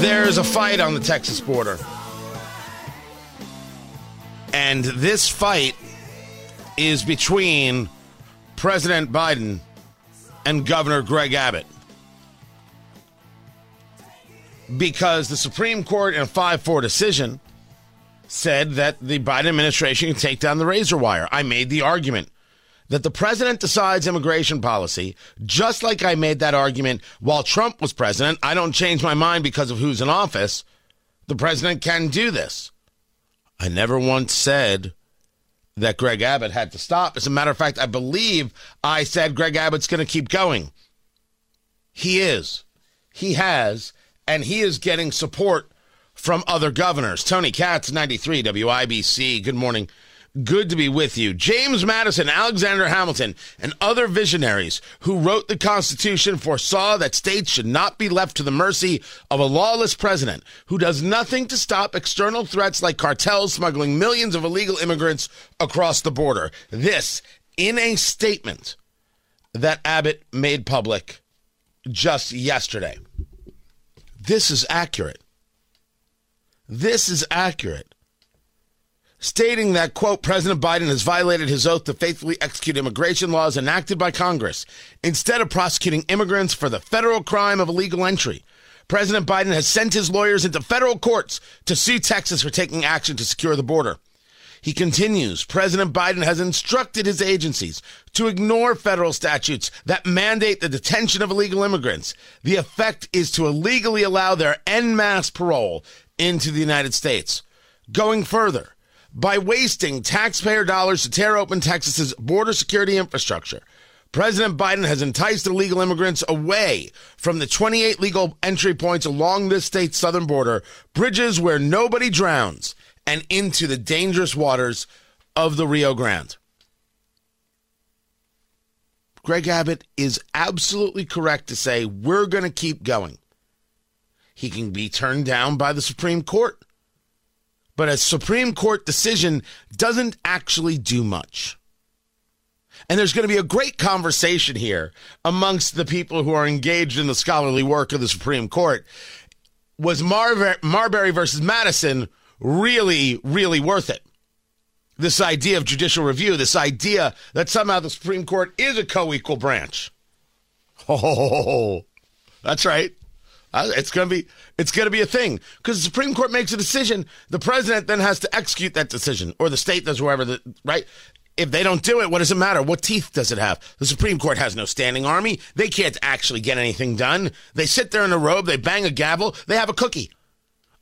There's a fight on the Texas border. And this fight is between President Biden and Governor Greg Abbott. Because the Supreme Court in a 5 4 decision said that the Biden administration can take down the razor wire. I made the argument that the president decides immigration policy, just like I made that argument while Trump was president. I don't change my mind because of who's in office. The president can do this. I never once said that Greg Abbott had to stop. As a matter of fact, I believe I said Greg Abbott's going to keep going. He is. He has, and he is getting support from other governors. Tony Katz, 93 WIBC. Good morning. Good to be with you. James Madison, Alexander Hamilton, and other visionaries who wrote the Constitution foresaw that states should not be left to the mercy of a lawless president who does nothing to stop external threats like cartels smuggling millions of illegal immigrants across the border. This in a statement that Abbott made public just yesterday. This is accurate. This is accurate stating that, quote, President Biden has violated his oath to faithfully execute immigration laws enacted by Congress instead of prosecuting immigrants for the federal crime of illegal entry. President Biden has sent his lawyers into federal courts to sue Texas for taking action to secure the border. He continues, President Biden has instructed his agencies to ignore federal statutes that mandate the detention of illegal immigrants. The effect is to illegally allow their en masse parole into the United States. Going further, by wasting taxpayer dollars to tear open Texas's border security infrastructure. President Biden has enticed illegal immigrants away from the 28 legal entry points along this state's southern border, bridges where nobody drowns, and into the dangerous waters of the Rio Grande. Greg Abbott is absolutely correct to say we're going to keep going. He can be turned down by the Supreme Court but a Supreme Court decision doesn't actually do much. And there's going to be a great conversation here amongst the people who are engaged in the scholarly work of the Supreme Court. Was Mar- Marbury versus Madison really, really worth it? This idea of judicial review, this idea that somehow the Supreme Court is a co equal branch. Oh, that's right. It's going to be it's to be a thing because the Supreme Court makes a decision. The president then has to execute that decision, or the state does, whoever the right. If they don't do it, what does it matter? What teeth does it have? The Supreme Court has no standing army. They can't actually get anything done. They sit there in a robe, they bang a gavel, they have a cookie.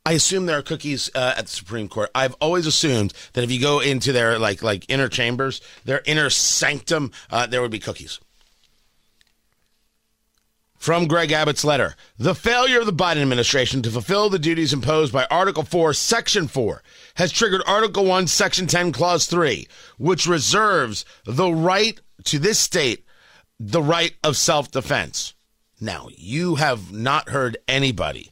I assume there are cookies uh, at the Supreme Court. I've always assumed that if you go into their like like inner chambers, their inner sanctum, uh, there would be cookies from Greg Abbott's letter. The failure of the Biden administration to fulfill the duties imposed by Article 4, Section 4 has triggered Article 1, Section 10, Clause 3, which reserves the right to this state the right of self defense. Now, you have not heard anybody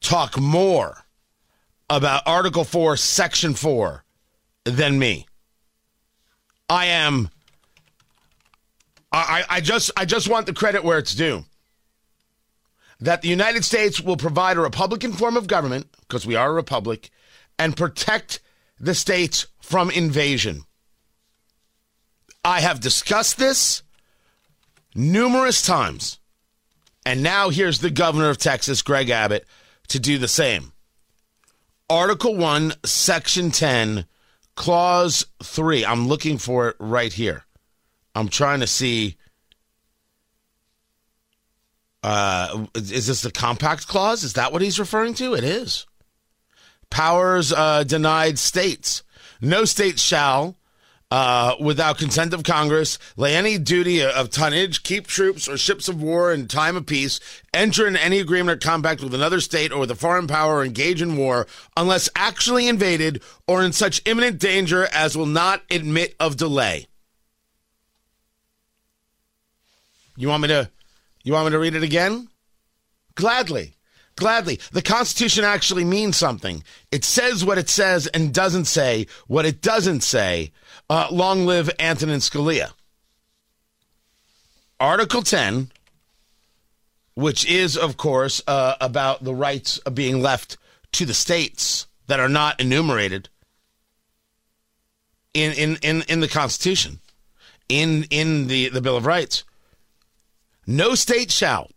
talk more about Article 4, Section 4 than me. I am I, I just I just want the credit where it's due. That the United States will provide a Republican form of government, because we are a republic, and protect the states from invasion. I have discussed this numerous times. And now here's the governor of Texas, Greg Abbott, to do the same. Article 1, Section 10, Clause 3. I'm looking for it right here. I'm trying to see. Uh, is this the compact clause? Is that what he's referring to? It is. Powers uh, denied states. No state shall, uh, without consent of Congress, lay any duty of tonnage, keep troops or ships of war in time of peace, enter in any agreement or compact with another state or with a foreign power, or engage in war, unless actually invaded or in such imminent danger as will not admit of delay. You want me to? You want me to read it again? Gladly. Gladly. The Constitution actually means something. It says what it says and doesn't say what it doesn't say. Uh, long live Antonin Scalia. Article 10, which is, of course, uh, about the rights of being left to the states that are not enumerated in, in, in, in the Constitution, in, in the, the Bill of Rights. No state shall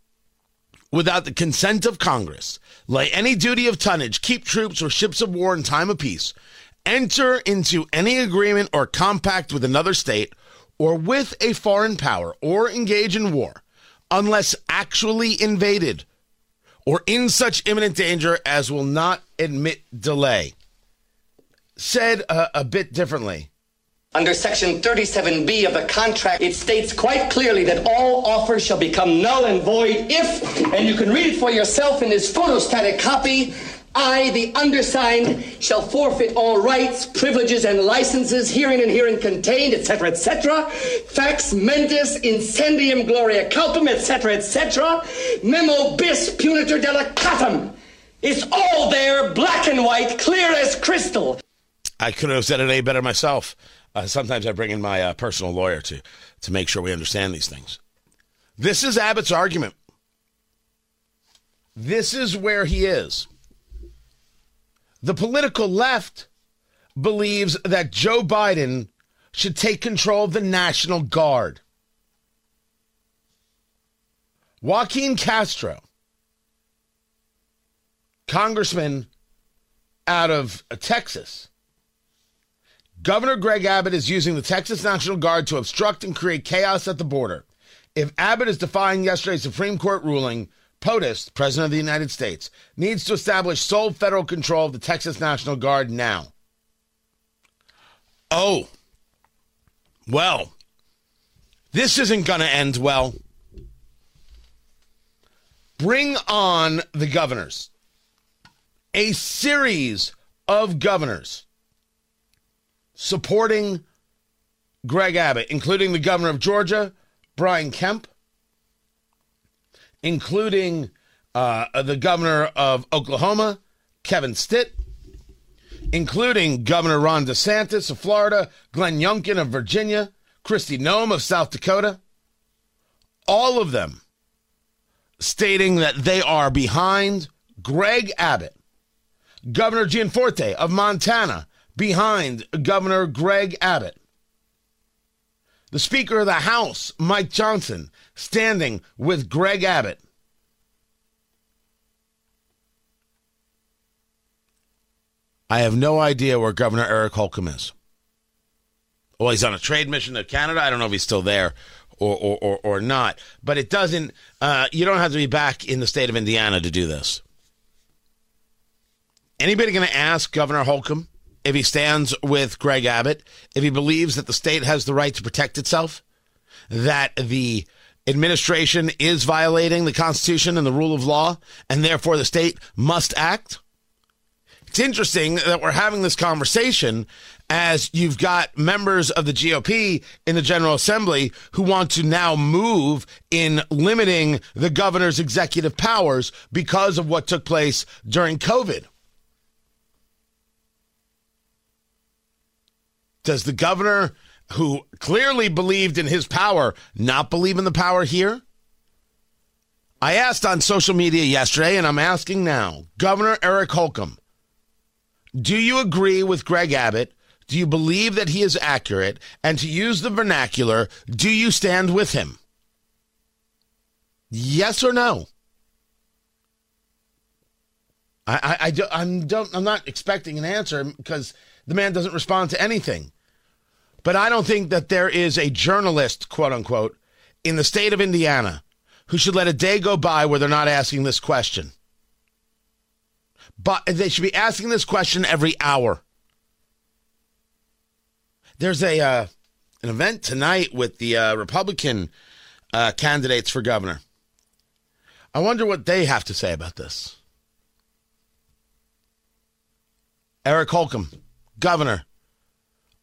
without the consent of Congress, lay any duty of tonnage, keep troops or ships of war in time of peace, enter into any agreement or compact with another state or with a foreign power or engage in war unless actually invaded or in such imminent danger as will not admit delay. Said uh, a bit differently, under Section 37B of the contract, it states quite clearly that all offers shall become null and void if, and you can read it for yourself in this photostatic copy, I, the undersigned, shall forfeit all rights, privileges, and licenses herein and herein contained, etc., etc. Fax mentis incendium gloria culpum, etc., etc. Memo bis punitor delicatum. It's all there, black and white, clear as crystal. I couldn't have said it any better myself. Uh, sometimes I bring in my uh, personal lawyer to to make sure we understand these things. This is Abbott's argument. This is where he is. The political left believes that Joe Biden should take control of the National Guard. Joaquin Castro, congressman out of Texas, Governor Greg Abbott is using the Texas National Guard to obstruct and create chaos at the border. If Abbott is defying yesterday's Supreme Court ruling, POTUS, President of the United States, needs to establish sole federal control of the Texas National Guard now. Oh, well, this isn't going to end well. Bring on the governors. A series of governors supporting Greg Abbott, including the governor of Georgia, Brian Kemp, including uh, the governor of Oklahoma, Kevin Stitt, including Governor Ron DeSantis of Florida, Glenn Youngkin of Virginia, Kristi Noem of South Dakota, all of them stating that they are behind Greg Abbott, Governor Gianforte of Montana, behind Governor Greg Abbott. The Speaker of the House, Mike Johnson, standing with Greg Abbott. I have no idea where Governor Eric Holcomb is. Well, he's on a trade mission to Canada. I don't know if he's still there or, or, or, or not. But it doesn't, uh, you don't have to be back in the state of Indiana to do this. Anybody going to ask Governor Holcomb if he stands with Greg Abbott, if he believes that the state has the right to protect itself, that the administration is violating the Constitution and the rule of law, and therefore the state must act. It's interesting that we're having this conversation as you've got members of the GOP in the General Assembly who want to now move in limiting the governor's executive powers because of what took place during COVID. Does the governor, who clearly believed in his power, not believe in the power here? I asked on social media yesterday, and I'm asking now Governor Eric Holcomb, do you agree with Greg Abbott? Do you believe that he is accurate? And to use the vernacular, do you stand with him? Yes or no? I, I, I, I'm, don't, I'm not expecting an answer because the man doesn't respond to anything. But I don't think that there is a journalist, quote unquote, in the state of Indiana who should let a day go by where they're not asking this question. But they should be asking this question every hour. There's a uh, an event tonight with the uh, Republican uh, candidates for governor. I wonder what they have to say about this. Eric Holcomb, governor,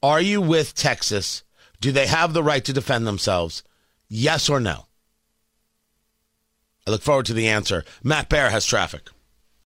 are you with Texas? Do they have the right to defend themselves? Yes or no? I look forward to the answer. Matt Bear has traffic.